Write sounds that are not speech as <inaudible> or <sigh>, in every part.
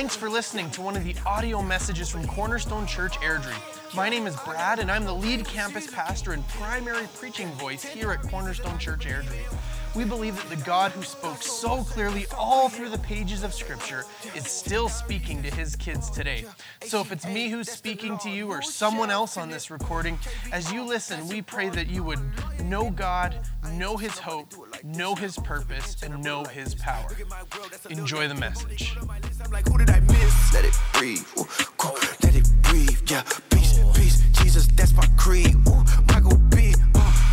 Thanks for listening to one of the audio messages from Cornerstone Church Airdrie. My name is Brad, and I'm the lead campus pastor and primary preaching voice here at Cornerstone Church Airdrie. We believe that the God who spoke so clearly all through the pages of Scripture is still speaking to his kids today. So if it's me who's speaking to you or someone else on this recording, as you listen, we pray that you would know God, know his hope, know his purpose, and know his power. Enjoy the message. Let it breathe. Let it breathe. Yeah, peace, peace. Jesus, that's my creed. Michael B.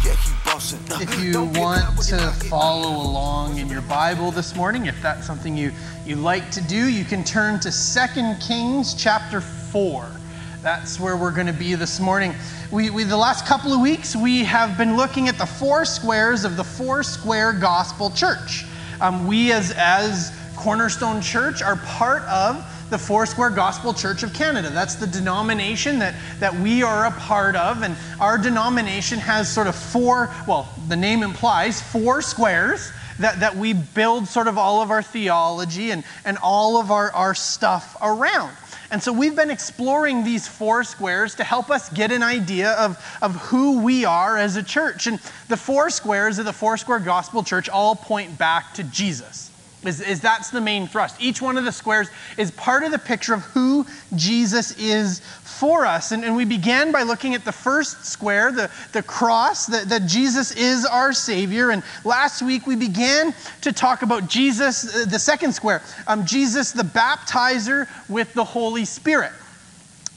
if you want to follow along in your Bible this morning, if that's something you, you like to do, you can turn to Second Kings chapter 4. That's where we're going to be this morning. We, we, the last couple of weeks, we have been looking at the four squares of the four square gospel church. Um, we, as, as Cornerstone Church are part of the Foursquare Gospel Church of Canada. That's the denomination that, that we are a part of. And our denomination has sort of four, well, the name implies four squares that, that we build sort of all of our theology and, and all of our, our stuff around. And so we've been exploring these four squares to help us get an idea of, of who we are as a church. And the four squares of the Foursquare Gospel Church all point back to Jesus is, is that's the main thrust. Each one of the squares is part of the picture of who Jesus is for us. And, and we began by looking at the first square, the, the cross, that, that Jesus is our Savior. And last week we began to talk about Jesus, uh, the second square, um, Jesus the baptizer with the Holy Spirit.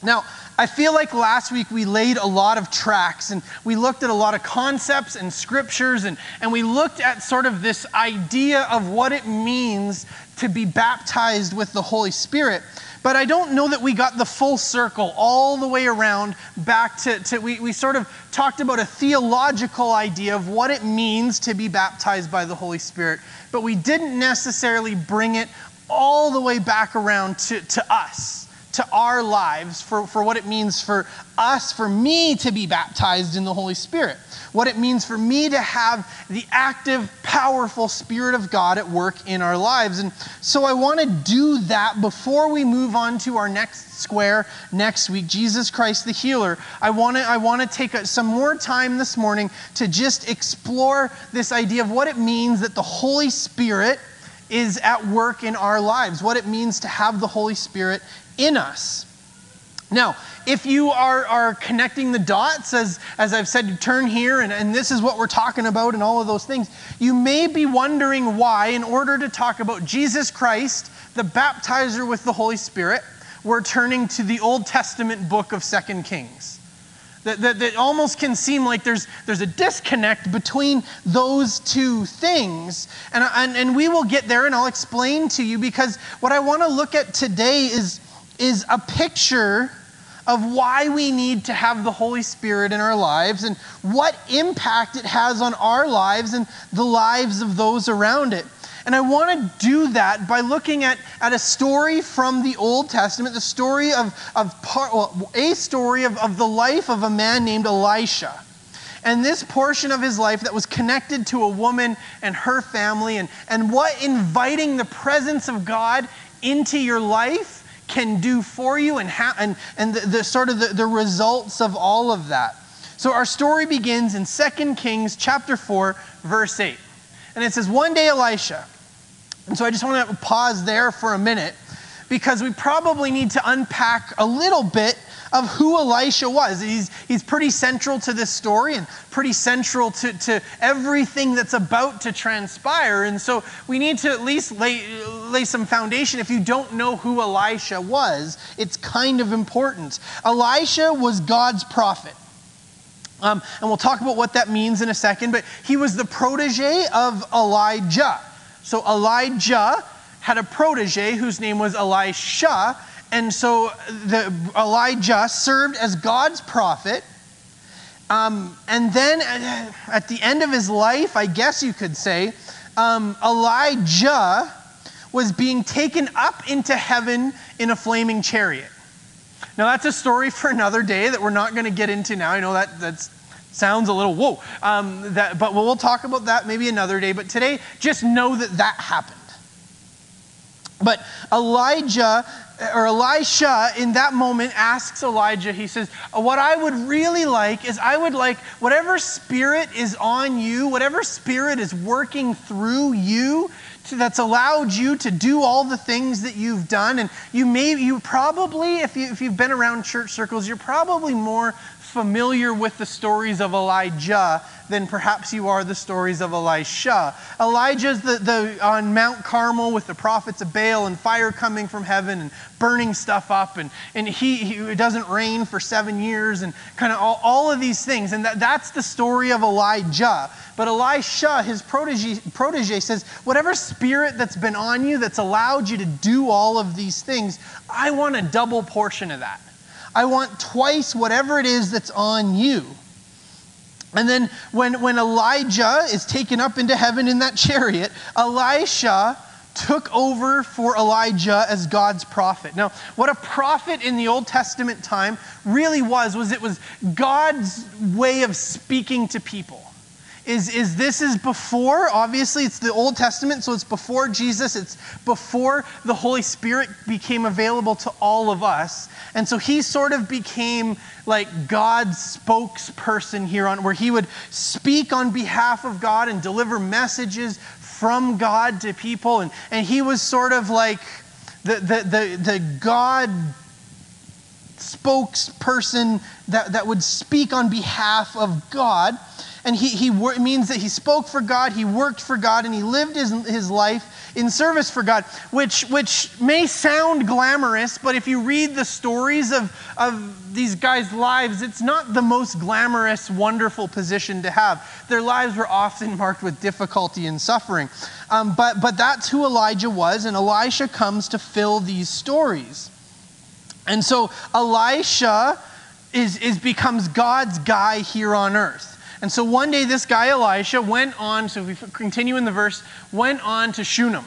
Now, I feel like last week we laid a lot of tracks and we looked at a lot of concepts and scriptures and, and we looked at sort of this idea of what it means to be baptized with the Holy Spirit. But I don't know that we got the full circle all the way around back to, to we, we sort of talked about a theological idea of what it means to be baptized by the Holy Spirit, but we didn't necessarily bring it all the way back around to, to us to our lives for, for what it means for us, for me to be baptized in the Holy Spirit, what it means for me to have the active, powerful Spirit of God at work in our lives. And so I want to do that before we move on to our next square next week, Jesus Christ the healer. I want to I want to take some more time this morning to just explore this idea of what it means that the Holy Spirit is at work in our lives, what it means to have the Holy Spirit in us. Now, if you are, are connecting the dots, as, as I've said, you turn here and, and this is what we're talking about and all of those things, you may be wondering why, in order to talk about Jesus Christ, the baptizer with the Holy Spirit, we're turning to the Old Testament book of Second Kings. That, that, that, almost can seem like there's, there's a disconnect between those two things. And, and, and we will get there and I'll explain to you because what I want to look at today is is a picture of why we need to have the Holy Spirit in our lives and what impact it has on our lives and the lives of those around it. And I want to do that by looking at, at a story from the Old Testament, the story of, of part, well, a story of, of the life of a man named Elisha. And this portion of his life that was connected to a woman and her family, and, and what inviting the presence of God into your life can do for you and, how, and, and the, the sort of the, the results of all of that. So our story begins in 2 Kings chapter 4, verse 8. And it says, One day Elisha. And so I just want to pause there for a minute because we probably need to unpack a little bit of who Elisha was. He's, he's pretty central to this story and pretty central to, to everything that's about to transpire. And so we need to at least lay, lay some foundation. If you don't know who Elisha was, it's kind of important. Elisha was God's prophet. Um, and we'll talk about what that means in a second, but he was the protege of Elijah. So Elijah had a protege whose name was Elisha, and so the, Elijah served as God's prophet. Um, and then at the end of his life, I guess you could say, um, Elijah was being taken up into heaven in a flaming chariot. Now, that's a story for another day that we're not going to get into now. I know that that sounds a little whoa, um, that, but we'll talk about that maybe another day. But today, just know that that happened. But Elijah or Elisha in that moment asks Elijah, he says, What I would really like is I would like whatever spirit is on you, whatever spirit is working through you, to, that's allowed you to do all the things that you've done. And you may, you probably, if, you, if you've been around church circles, you're probably more familiar with the stories of Elijah than perhaps you are the stories of Elisha. Elijah's the, the, on Mount Carmel with the prophets of Baal and fire coming from heaven and burning stuff up, and, and he, he it doesn't rain for seven years, and kind of all, all of these things. And that, that's the story of Elijah. But Elisha, his protege, protege, says, Whatever spirit that's been on you that's allowed you to do all of these things, I want a double portion of that. I want twice whatever it is that's on you. And then when, when Elijah is taken up into heaven in that chariot, Elisha took over for Elijah as God's prophet. Now, what a prophet in the Old Testament time really was, was it was God's way of speaking to people is, is this is before, obviously, it's the Old Testament, so it's before Jesus, it's before the Holy Spirit became available to all of us. And so he sort of became like God's spokesperson here on where he would speak on behalf of God and deliver messages from God to people. And, and he was sort of like the, the, the, the God spokesperson that, that would speak on behalf of God and he, he it means that he spoke for God, he worked for God, and he lived his, his life in service for God, which, which may sound glamorous, but if you read the stories of, of these guys' lives, it's not the most glamorous, wonderful position to have. Their lives were often marked with difficulty and suffering. Um, but, but that's who Elijah was, and Elisha comes to fill these stories. And so Elisha is, is, becomes God's guy here on earth. And so one day, this guy Elisha went on, so if we continue in the verse, went on to Shunem.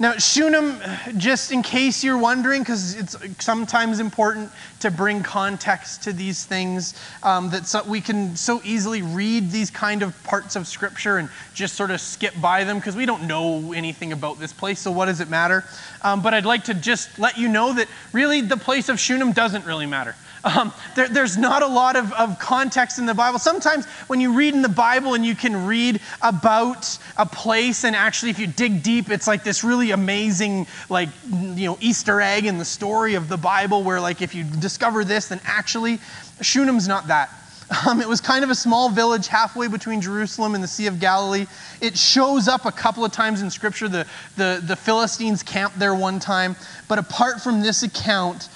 Now, Shunem, just in case you're wondering, because it's sometimes important to bring context to these things, um, that so we can so easily read these kind of parts of Scripture and just sort of skip by them because we don't know anything about this place, so what does it matter? Um, but I'd like to just let you know that really the place of Shunem doesn't really matter. Um, there, there's not a lot of, of context in the Bible. Sometimes when you read in the Bible and you can read about a place, and actually, if you dig deep, it's like this really amazing, like, you know, Easter egg in the story of the Bible where, like, if you discover this, then actually, Shunem's not that. <laughs> Um, it was kind of a small village halfway between Jerusalem and the Sea of Galilee. It shows up a couple of times in Scripture. The, the, the Philistines camped there one time. But apart from this account,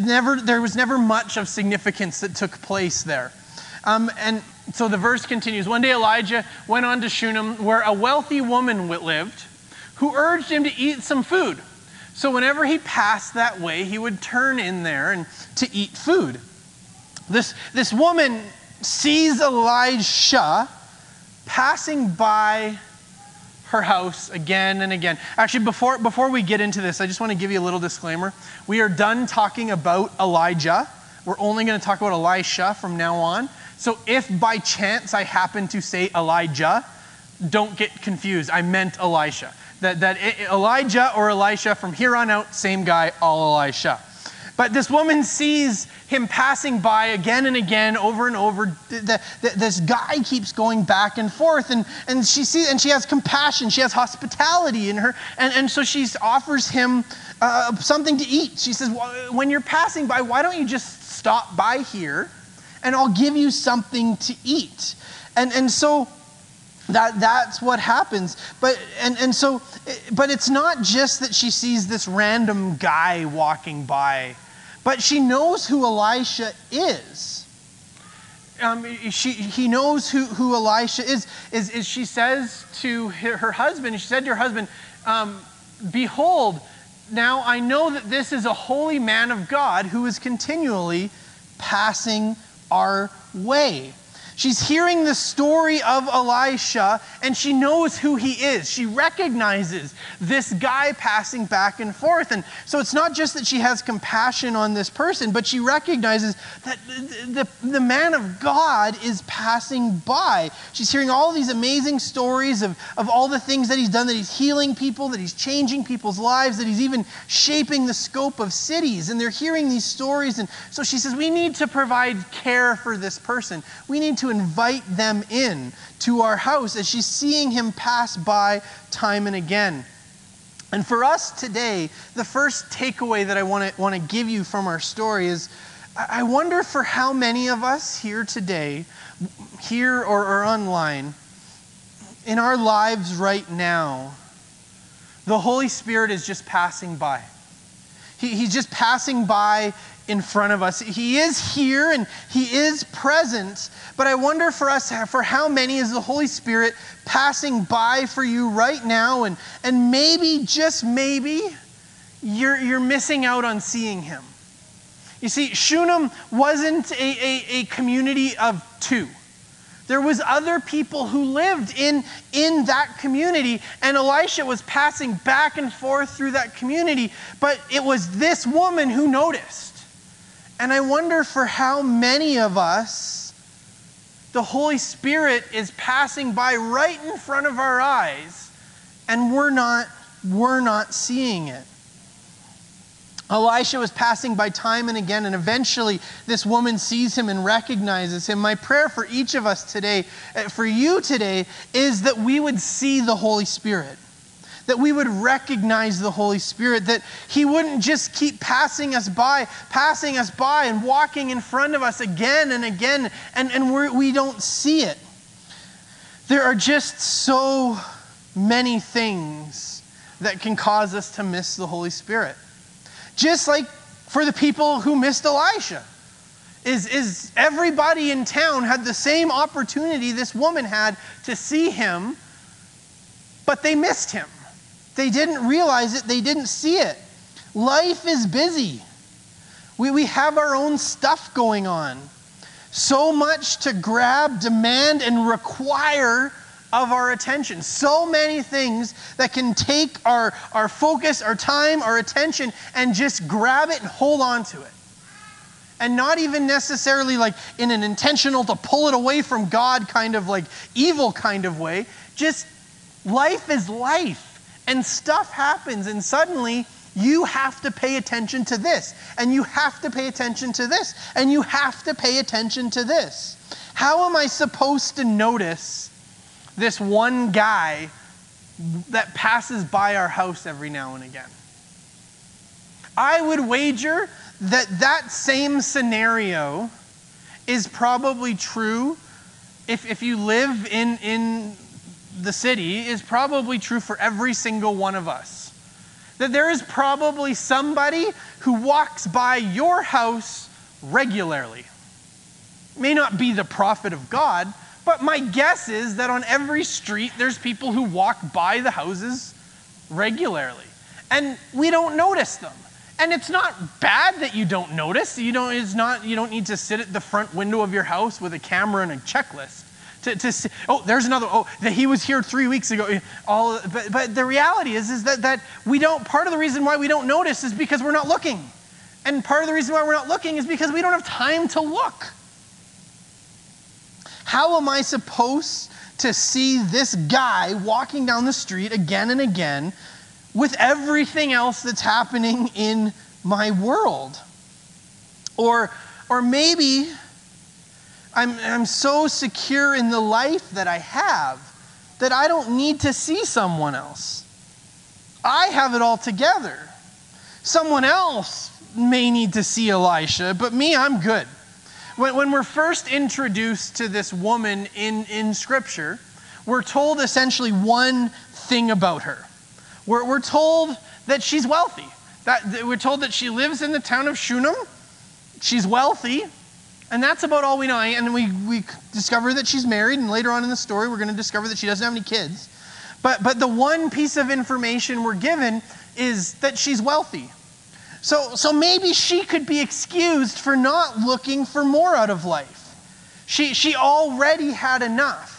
never, there was never much of significance that took place there. Um, and so the verse continues One day Elijah went on to Shunem, where a wealthy woman lived, who urged him to eat some food. So whenever he passed that way, he would turn in there and to eat food. This, this woman sees Elijah passing by her house again and again. Actually, before, before we get into this, I just want to give you a little disclaimer. We are done talking about Elijah. We're only going to talk about Elisha from now on. So if by chance I happen to say Elijah, don't get confused. I meant Elisha. That, that Elijah or Elisha, from here on out, same guy, all Elisha. But this woman sees him passing by again and again, over and over. The, the, this guy keeps going back and forth, and, and she sees, and she has compassion. She has hospitality in her, and, and so she offers him uh, something to eat. She says, "When you're passing by, why don't you just stop by here, and I'll give you something to eat?" And and so that that's what happens but and and so but it's not just that she sees this random guy walking by but she knows who Elisha is. Um, she, he knows who, who Elisha is, is, is. She says to her husband, she said to her husband, um, Behold, now I know that this is a holy man of God who is continually passing our way. She's hearing the story of Elisha and she knows who he is. She recognizes this guy passing back and forth. And so it's not just that she has compassion on this person, but she recognizes that the, the, the man of God is passing by. She's hearing all these amazing stories of, of all the things that he's done, that he's healing people, that he's changing people's lives, that he's even shaping the scope of cities. And they're hearing these stories. And so she says, We need to provide care for this person. We need to invite them in to our house as she's seeing him pass by time and again. And for us today, the first takeaway that I want to, want to give you from our story is I wonder for how many of us here today, here or, or online, in our lives right now, the Holy Spirit is just passing by. He, he's just passing by in front of us. He is here and He is present, but I wonder for us, for how many is the Holy Spirit passing by for you right now? And, and maybe, just maybe, you're, you're missing out on seeing Him. You see, Shunem wasn't a, a, a community of two. There was other people who lived in, in that community, and Elisha was passing back and forth through that community, but it was this woman who noticed. And I wonder for how many of us the Holy Spirit is passing by right in front of our eyes and we're not we're not seeing it. Elisha was passing by time and again, and eventually this woman sees him and recognizes him. My prayer for each of us today, eh, for you today, is that we would see the Holy Spirit that we would recognize the Holy Spirit, that He wouldn't just keep passing us by, passing us by, and walking in front of us again and again, and, and we're, we don't see it. There are just so many things that can cause us to miss the Holy Spirit. Just like for the people who missed Elisha. Is, is everybody in town had the same opportunity this woman had to see him, but they missed him. They didn't realize it, they didn't see it. Life is busy. We, we have our own stuff going on. So much to grab, demand, and require of our attention. So many things that can take our, our focus, our time, our attention, and just grab it and hold on to it. And not even necessarily like in an intentional to pull it away from God kind of like evil kind of way. Just life is life and stuff happens, and suddenly you have to pay attention to this, and you have to pay attention to this, and you have to pay attention to this. How am I supposed to notice this one guy that passes by our house every now and again? I would wager that that same scenario is probably true if, if you live in, in the city is probably true for every single one of us. That there is probably somebody who walks by your house regularly. May not be the prophet of God, but my guess is that on every street there's people who walk by the houses regularly. And we don't notice them. And it's not bad that you don't notice. You don't, it's not, you don't need to sit at the front window of your house with a camera and a checklist to, to see, oh, there's another, oh, that he was here three weeks ago. All, but, but the reality is, is that, that we don't, part of the reason why we don't notice is because we're not looking. And part of the reason why we're not looking is because we don't have time to look. How am I supposed to see this guy walking down the street again and again with everything else that's happening in my world? Or, or maybe I'm, I'm so secure in the life that I have that I don't need to see someone else. I have it all together. Someone else may need to see Elisha, but me, I'm good. When, when we're first introduced to this woman in, in Scripture, we're told essentially one thing about her. We're, we're told that she's wealthy. That, that, we're told that she lives in the town of Shunem. She's wealthy. And that's about all we know. And we, we discover that she's married, and later on in the story, we're going to discover that she doesn't have any kids. But, but the one piece of information we're given is that she's wealthy. So, so maybe she could be excused for not looking for more out of life. She, she already had enough.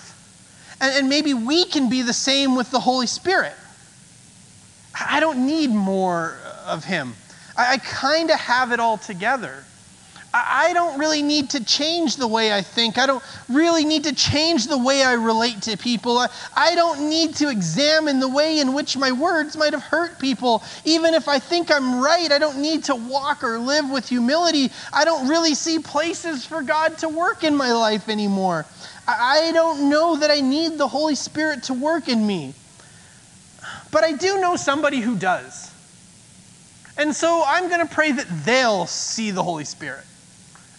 And, and maybe we can be the same with the Holy Spirit. I don't need more of Him. I, I kind of have it all together. I don't really need to change the way I think. I don't really need to change the way I relate to people. I, I, don't need to examine the way in which my words might have hurt people. Even if I think I'm right, I don't need to walk or live with humility. I don't really see places for God to work in my life anymore. I, I don't know that I need the Holy Spirit to work in me. But I do know somebody who does. And so I'm going to pray that they'll see the Holy Spirit.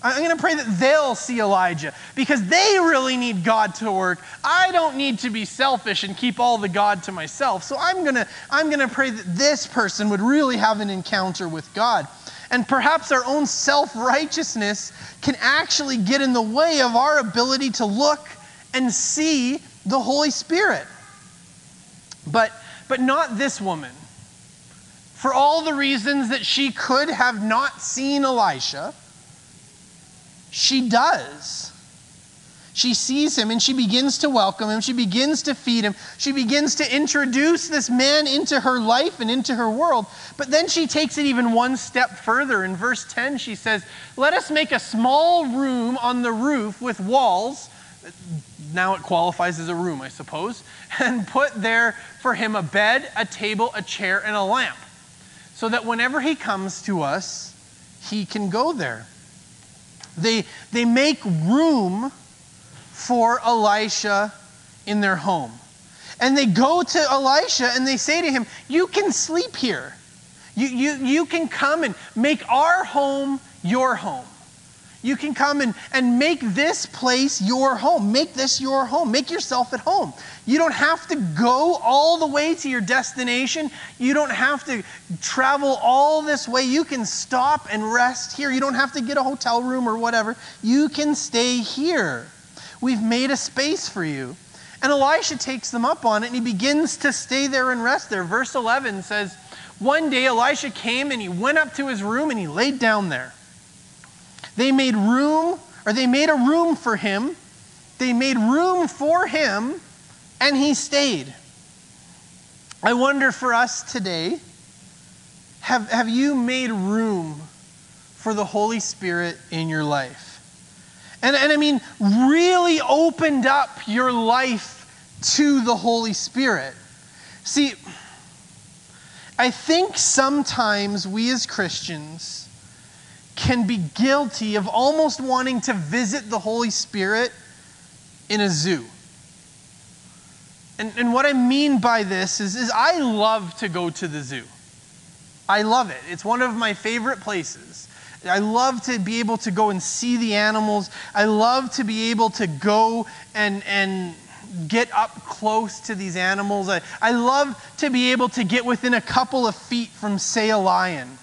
I'm going to pray that they'll see Elijah because they really need God to work. I don't need to be selfish and keep all the God to myself. So I'm going to I'm going to pray that this person would really have an encounter with God. And perhaps our own self-righteousness can actually get in the way of our ability to look and see the Holy Spirit. But but not this woman. For all the reasons that she could have not seen Elisha, she does. She sees him and she begins to welcome him. She begins to feed him. She begins to introduce this man into her life and into her world. But then she takes it even one step further. In verse 10, she says, Let us make a small room on the roof with walls. Now it qualifies as a room, I suppose. <laughs> And put there for him a bed, a table, a chair, and a lamp. So that whenever he comes to us, he can go there. They, they make room for Elisha in their home. And they go to Elisha and they say to him, You can sleep here. You, you, you can come and make our home your home. You can come and, and make this place your home. Make this your home. Make yourself at home. You don't have to go all the way to your destination. You don't have to travel all this way. You can stop and rest here. You don't have to get a hotel room or whatever. You can stay here. We've made a space for you. And Elisha takes them up on it and he begins to stay there and rest there. Verse 11 says, One day Elisha came and he went up to his room and he laid down there. They made room, or they made a room for him. They made room for him, and he stayed. I wonder for us today have, have you made room for the Holy Spirit in your life? And, and I mean, really opened up your life to the Holy Spirit. See, I think sometimes we as Christians can be guilty of almost wanting to visit the Holy Spirit in a zoo. And, and what I mean by this is, is I love to go to the zoo. I love it. It's one of my favorite places. I love to be able to go and see the animals. I love to be able to go and, and get up close to these animals. I, I love to be able to get within a couple of feet from, say, a lion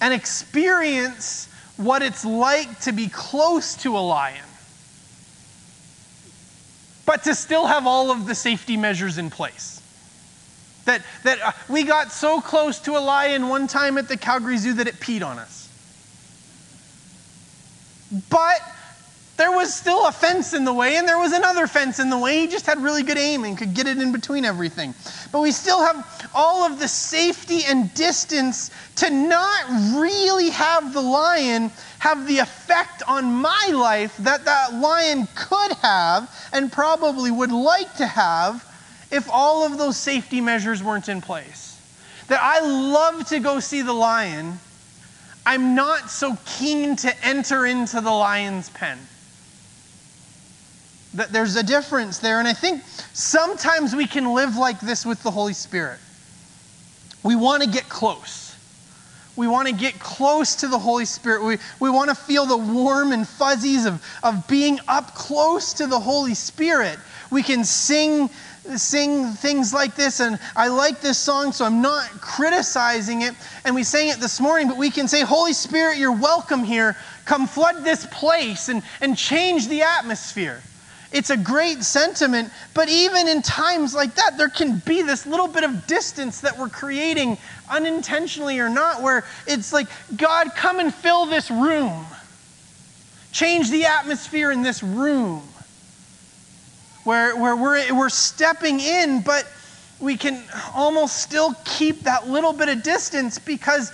and experience what it's like to be close to a lion, but to still have all of the safety measures in place. That, that uh, we got so close to a lion one time at the Calgary Zoo that it peed on us. But there was still a fence in the way, and there was another fence in the way. He just had really good aim and could get it in between everything. But we still have all of the safety and distance to not really have the lion have the effect on my life that that lion could have and probably would like to have if all of those safety measures weren't in place. That I love to go see the lion, I'm not so keen to enter into the lion's pen. That there's a difference there. And I think sometimes we can live like this with the Holy Spirit. We want to get close. We want to get close to the Holy Spirit. We, we want to feel the warm and fuzzies of, of being up close to the Holy Spirit. We can sing, sing things like this, and I like this song, so I'm not criticizing it. And we sang it this morning, but we can say, Holy Spirit, you're welcome here. Come flood this place and, and change the atmosphere. It's a great sentiment, but even in times like that, there can be this little bit of distance that we're creating, unintentionally or not, where it's like, God, come and fill this room. Change the atmosphere in this room where, where we're, we're stepping in, but we can almost still keep that little bit of distance because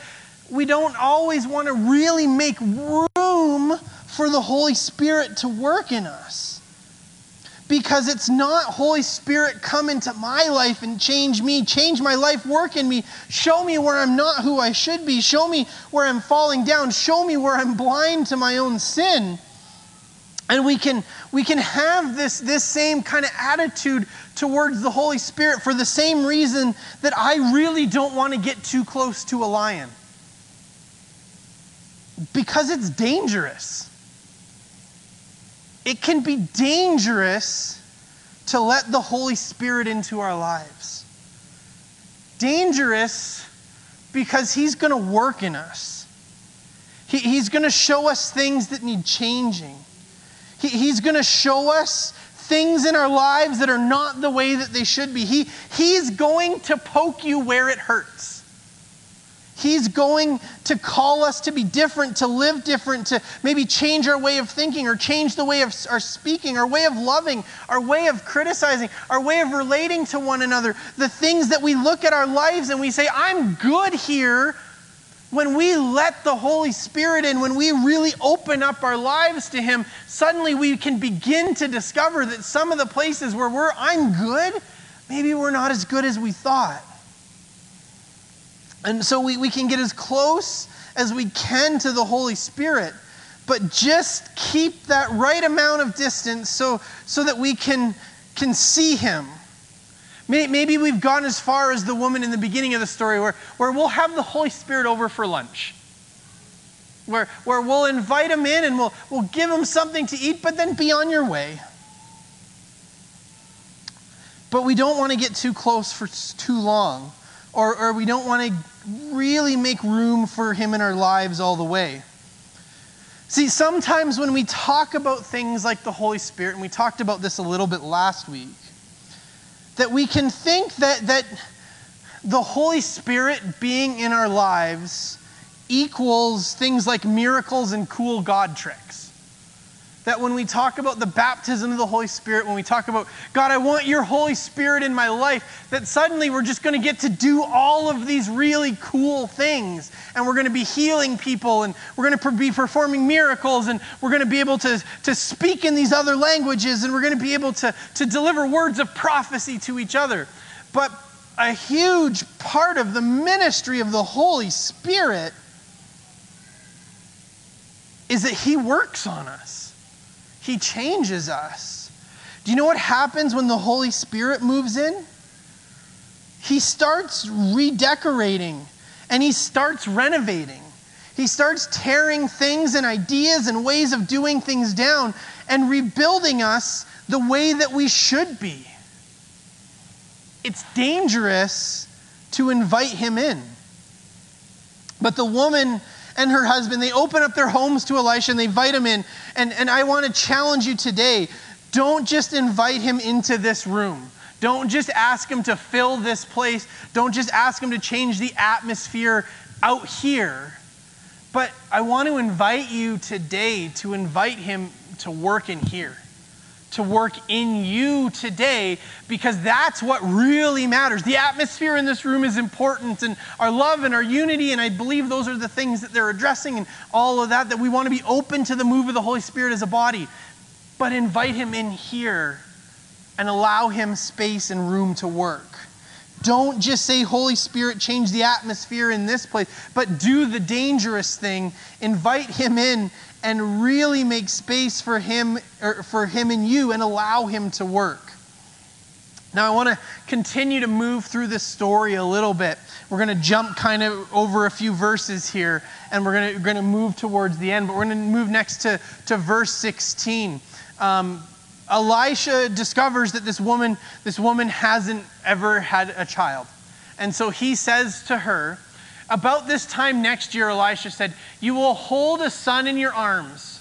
we don't always want to really make room for the Holy Spirit to work in us. Because it's not Holy Spirit come into my life and change me, change my life, work in me, show me where I'm not who I should be, show me where I'm falling down, show me where I'm blind to my own sin. And we can, we can have this, this same kind of attitude towards the Holy Spirit for the same reason that I really don't want to get too close to a lion. Because it's dangerous. It can be dangerous to let the Holy Spirit into our lives. Dangerous because He's going to work in us, he, He's going to show us things that need changing. He, he's going to show us things in our lives that are not the way that they should be. He, he's going to poke you where it hurts. He's going to call us to be different, to live different, to maybe change our way of thinking or change the way of our speaking, our way of loving, our way of criticizing, our way of relating to one another. The things that we look at our lives and we say, I'm good here, when we let the Holy Spirit in, when we really open up our lives to Him, suddenly we can begin to discover that some of the places where we're, I'm good, maybe we're not as good as we thought. And so we, we can get as close as we can to the Holy Spirit, but just keep that right amount of distance so, so that we can, can see Him Maybe we've gone as far as the woman in the beginning of the story where, where we'll have the Holy Spirit over for lunch. Where, where we'll invite him in and we'll, we'll give him something to eat, but then be on your way. But we don't want to get too close for too long, or, or we don't want to really make room for him in our lives all the way. See, sometimes when we talk about things like the Holy Spirit, and we talked about this a little bit last week, that we can think that, that the Holy Spirit being in our lives equals things like miracles and cool God tricks. That when we talk about the baptism of the Holy Spirit, when we talk about, God, I want your Holy Spirit in my life, that suddenly we're just going to get to do all of these really cool things. And we're going to be healing people, and we're going to be performing miracles, and we're going to be able to, to speak in these other languages, and we're going to be able to, to deliver words of prophecy to each other. But a huge part of the ministry of the Holy Spirit is that He works on us. He changes us. Do you know what happens when the Holy Spirit moves in? He starts redecorating and he starts renovating. He starts tearing things and ideas and ways of doing things down and rebuilding us the way that we should be. It's dangerous to invite him in. But the woman and her husband, they open up their homes to Elisha and they invite him in. And, and I want to challenge you today don't just invite him into this room. Don't just ask him to fill this place. Don't just ask him to change the atmosphere out here. But I want to invite you today to invite him to work in here to work in you today because that's what really matters. The atmosphere in this room is important and our love and our unity, and I believe those are the things that they're addressing and all of that, that we want to be open to the move of the Holy Spirit as a body. But invite Him in here and allow Him space and room to work. Don't just say, Holy Spirit, change the atmosphere in this place, but do the dangerous thing. Invite Him in and really make space for him or for him and you and allow him to work. Now I want to continue to move through this story a little bit. We're going to jump kind of over a few verses here and we're going to, we're going to move towards the end, but we're going to move next to, to verse 16. Um, Elisha discovers that this woman, this woman hasn't ever had a child. And so he says to her, about this time next year, Elisha said, You will hold a son in your arms.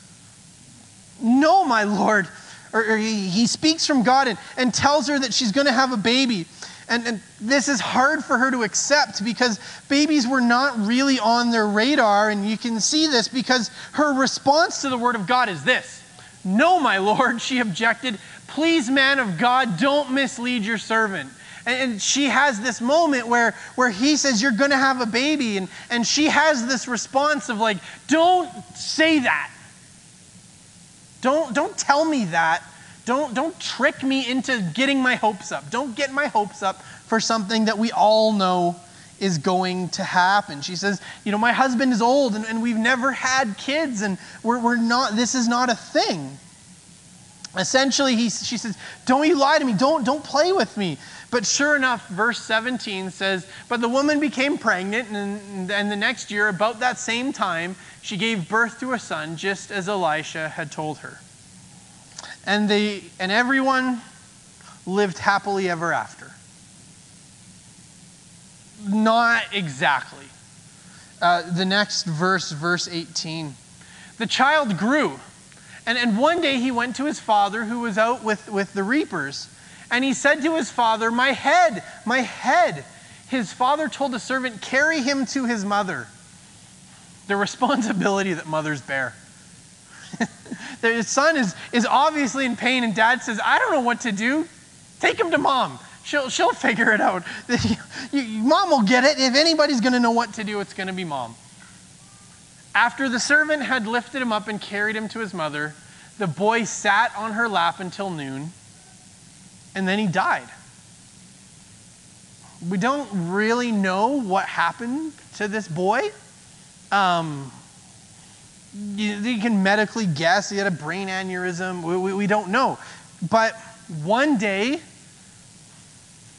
No, my Lord. Or, or he, he speaks from God and, and tells her that she's going to have a baby. And, and this is hard for her to accept because babies were not really on their radar. And you can see this because her response to the word of God is this No, my Lord, she objected. Please, man of God, don't mislead your servant. And she has this moment where, where he says, You're going to have a baby. And, and she has this response of, like, Don't say that. Don't, don't tell me that. Don't, don't trick me into getting my hopes up. Don't get my hopes up for something that we all know is going to happen. She says, You know, my husband is old and, and we've never had kids, and we're, we're not, this is not a thing. Essentially, he, she says, Don't you lie to me. Don't, don't play with me. But sure enough, verse 17 says, But the woman became pregnant, and, and the next year, about that same time, she gave birth to a son, just as Elisha had told her. And, they, and everyone lived happily ever after. Not exactly. Uh, the next verse, verse 18. The child grew and, and one day he went to his father who was out with, with the reapers. And he said to his father, My head, my head. His father told the servant, Carry him to his mother. The responsibility that mothers bear. <laughs> the son is, is obviously in pain, and dad says, I don't know what to do. Take him to mom. She'll, she'll figure it out. <laughs> mom will get it. If anybody's going to know what to do, it's going to be mom. After the servant had lifted him up and carried him to his mother, the boy sat on her lap until noon, and then he died. We don't really know what happened to this boy. Um, you, you, can medically guess he had a brain aneurysm. We, we, we don't know. But one day,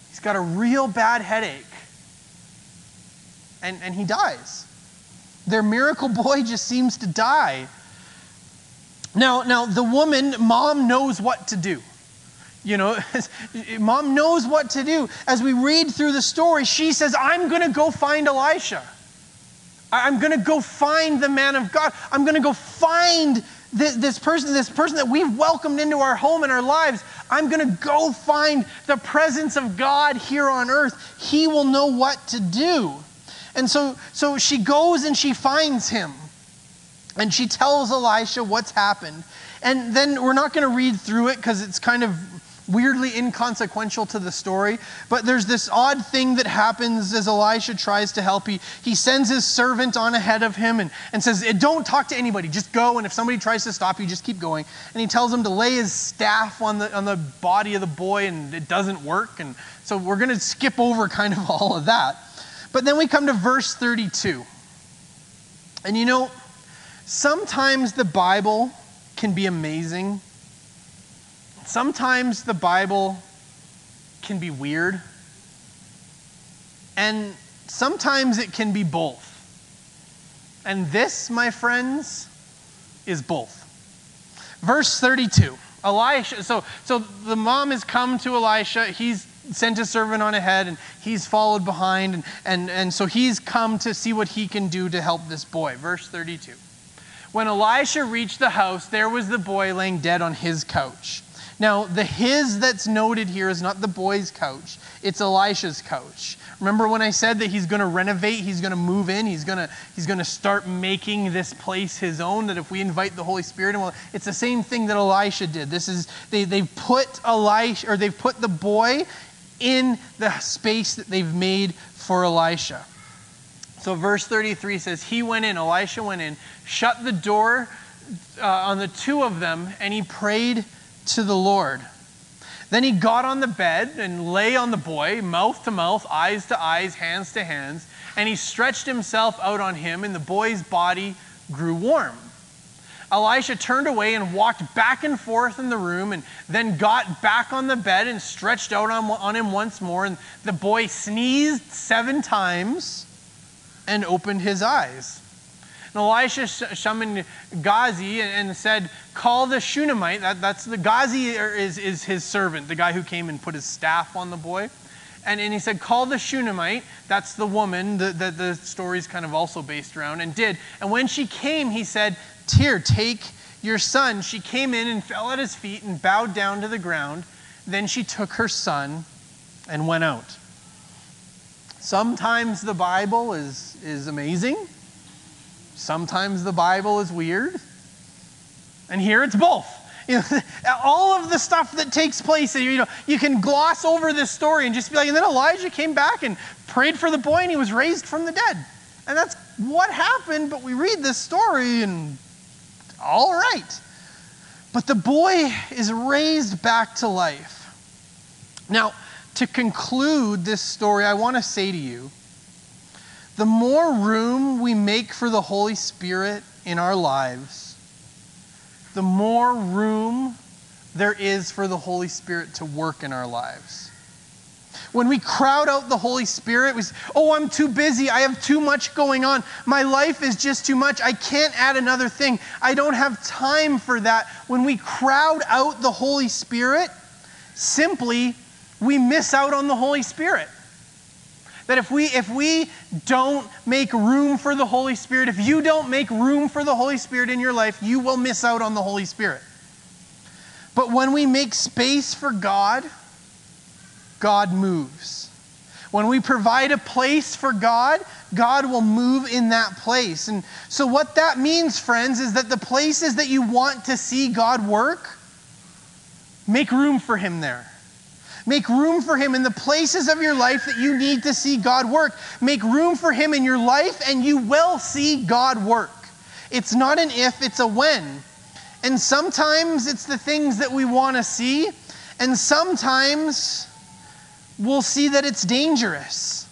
he's got a real bad headache, and, and he dies their miracle boy just seems to die. Now, now the woman, mom knows what to do. You know, <laughs> mom knows what to do. As we read through the story, she says, I'm going to go find Elisha. I'm going to go find the man of God. I'm going to go find this, this, person, this person that we've welcomed into our home and our lives. I'm going to go find the presence of God here on earth. He will know what to do. And so, so she goes and she finds him. And she tells Elisha what's happened. And then we're not going to read through it because it's kind of weirdly inconsequential to the story. But there's this odd thing that happens as Elisha tries to help. He, he sends his servant on ahead of him and, and says, eh, Don't talk to anybody, just go. And if somebody tries to stop you, just keep going. And he tells him to lay his staff on the, on the body of the boy, and it doesn't work. And so we're going to skip over kind of <laughs> all of that. But then we come to verse 32. And you know, sometimes the Bible can be amazing. Sometimes the Bible can be weird. And sometimes it can be both. And this, my friends, is both. Verse 32. Elisha, so, so the mom has come to Elisha. He's sent his servant on ahead and he's followed behind. And, and, and so he's come to see what he can do to help this boy. Verse 32. When Elisha reached the house, there was the boy laying dead on his couch. Now, the his that's noted here is not the boy's couch, it's Elisha's couch. Remember when I said that he's going to renovate, he's going to move in, he's going to he's going to start making this place his own that if we invite the Holy Spirit in, well, it's the same thing that Elisha did. This is they they've put Elisha or they've put the boy in the space that they've made for Elisha. So, verse 33 says, He went in, Elisha went in, shut the door uh, on the two of them, and he prayed to the Lord. Then he got on the bed and lay on the boy, mouth to mouth, eyes to eyes, hands to hands, and he stretched himself out on him, and the boy's body grew warm. Elisha turned away and walked back and forth in the room and then got back on the bed and stretched out on, on him once more. And the boy sneezed seven times and opened his eyes. And Elisha summoned Gehazi and said, Call the Shunammite. That, that's the Gehazi er, is, is his servant, the guy who came and put his staff on the boy. And, and he said, Call the Shunammite. That's the woman that the, the story's kind of also based around, and did. And when she came, he said, here, take your son. She came in and fell at his feet and bowed down to the ground. Then she took her son and went out. Sometimes the Bible is, is amazing, sometimes the Bible is weird, and here it's both. You know, <laughs> all of the stuff that takes place, you know, you can gloss over this story and just be like, and then Elijah came back and prayed for the boy and he was raised from the dead. And that's what happened, but we read this story and all right. But the boy is raised back to life. Now, to conclude this story, I want to say to you the more room we make for the Holy Spirit in our lives, the more room there is for the Holy Spirit to work in our lives. When we crowd out the Holy Spirit, we say, Oh, I'm too busy. I have too much going on. My life is just too much. I can't add another thing. I don't have time for that. When we crowd out the Holy Spirit, simply we miss out on the Holy Spirit. That if we if we don't make room for the Holy Spirit, if you don't make room for the Holy Spirit in your life, you will miss out on the Holy Spirit. But when we make space for God, God moves. When we provide a place for God, God will move in that place. And so, what that means, friends, is that the places that you want to see God work, make room for Him there. Make room for Him in the places of your life that you need to see God work. Make room for Him in your life, and you will see God work. It's not an if, it's a when. And sometimes it's the things that we want to see, and sometimes we'll see that it's dangerous.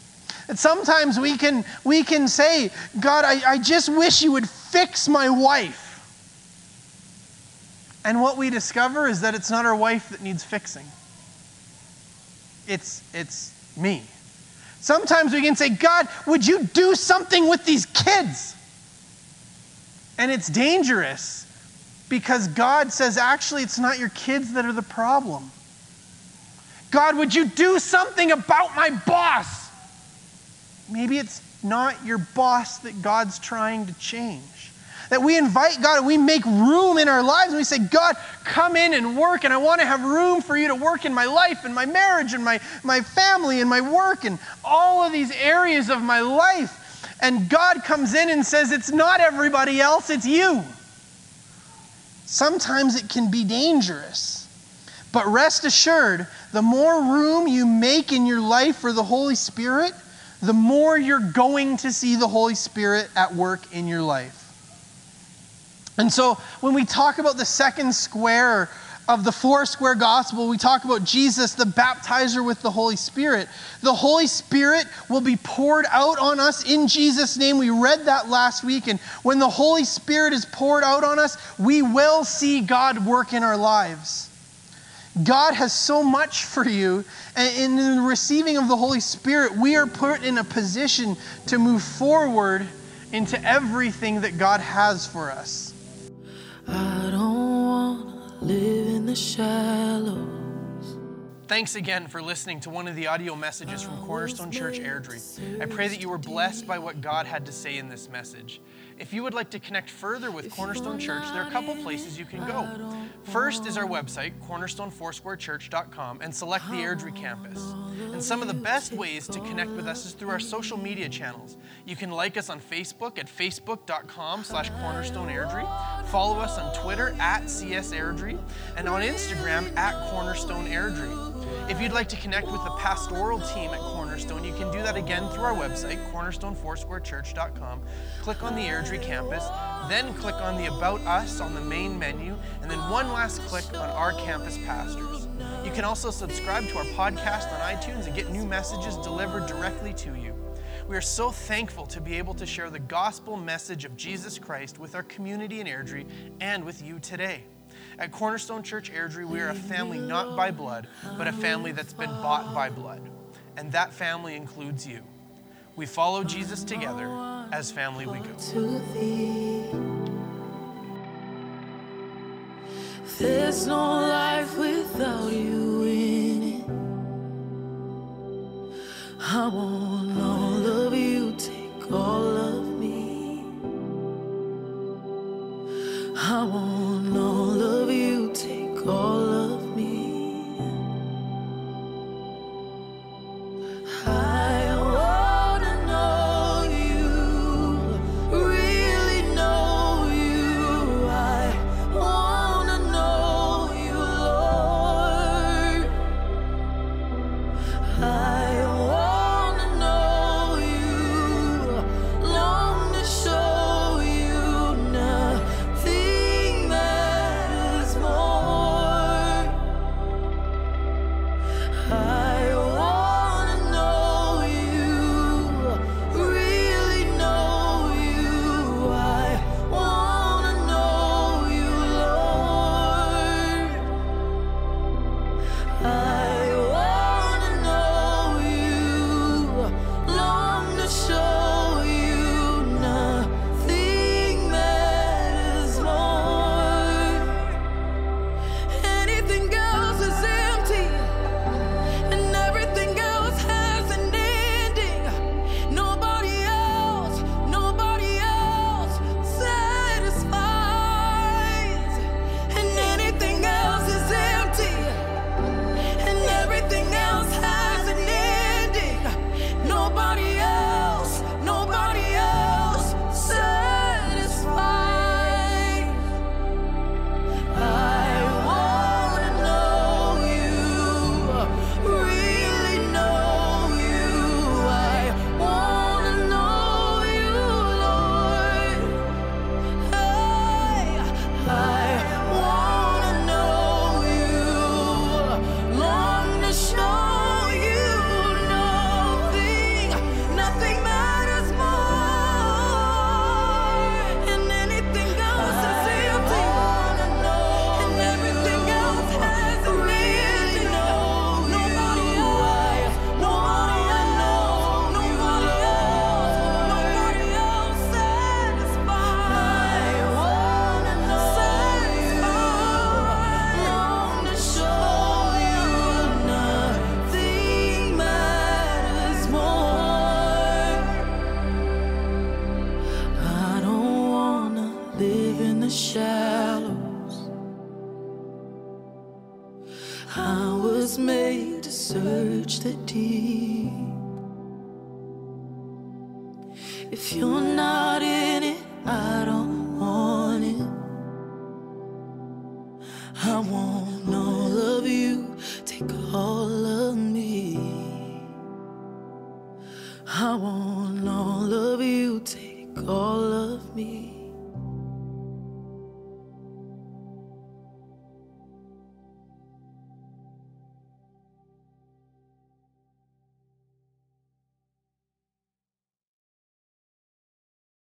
And sometimes we can, we can say, God, I, I just wish you would fix my wife. And what we discover is that it's not our wife that needs fixing, it's, it's me. Sometimes we can say, God, would you do something with these kids? And it's dangerous because God says, actually, it's not your kids that are the problem. God, would you do something about my boss? Maybe it's not your boss that God's trying to change. That we invite God and we make room in our lives and we say, God, come in and work. And I want to have room for you to work in my life and my marriage and my, my family and my work and all of these areas of my life. And God comes in and says, It's not everybody else, it's you. Sometimes it can be dangerous. But rest assured, the more room you make in your life for the Holy Spirit, the more you're going to see the Holy Spirit at work in your life. And so when we talk about the second square of the four square gospel, we talk about Jesus, the baptizer with the Holy Spirit. The Holy Spirit will be poured out on us in Jesus' name. We read that last week. And when the Holy Spirit is poured out on us, we will see God work in our lives. God has so much for you. And in the receiving of the Holy Spirit, we are put in a position to move forward into everything that God has for us. I don't want to live in the shallows. Thanks again for listening to one of the audio messages from Cornerstone Church Airdrie. I pray that you were blessed by what God had to say in this message. If you would like to connect further with Cornerstone Church, there are a couple places you can go. First is our website, cornerstonefoursquarechurch.com, and select the Airdrie campus. And some of the best ways to connect with us is through our social media channels. You can like us on Facebook at facebook.com slash cornerstoneairdrie, follow us on Twitter at csairdrie, and on Instagram at cornerstoneairdrie. If you'd like to connect with the pastoral team at Cornerstone, you can do that again through our website, cornerstonefoursquarechurch.com. Click on the Airdrie campus, then click on the About Us on the main menu, and then one last click on our campus pastors. You can also subscribe to our podcast on iTunes and get new messages delivered directly to you. We are so thankful to be able to share the gospel message of Jesus Christ with our community in Airdrie and with you today. At Cornerstone Church Airdrie, we are a family not by blood, but a family that's been bought by blood. And that family includes you. We follow Jesus together. As family, we go.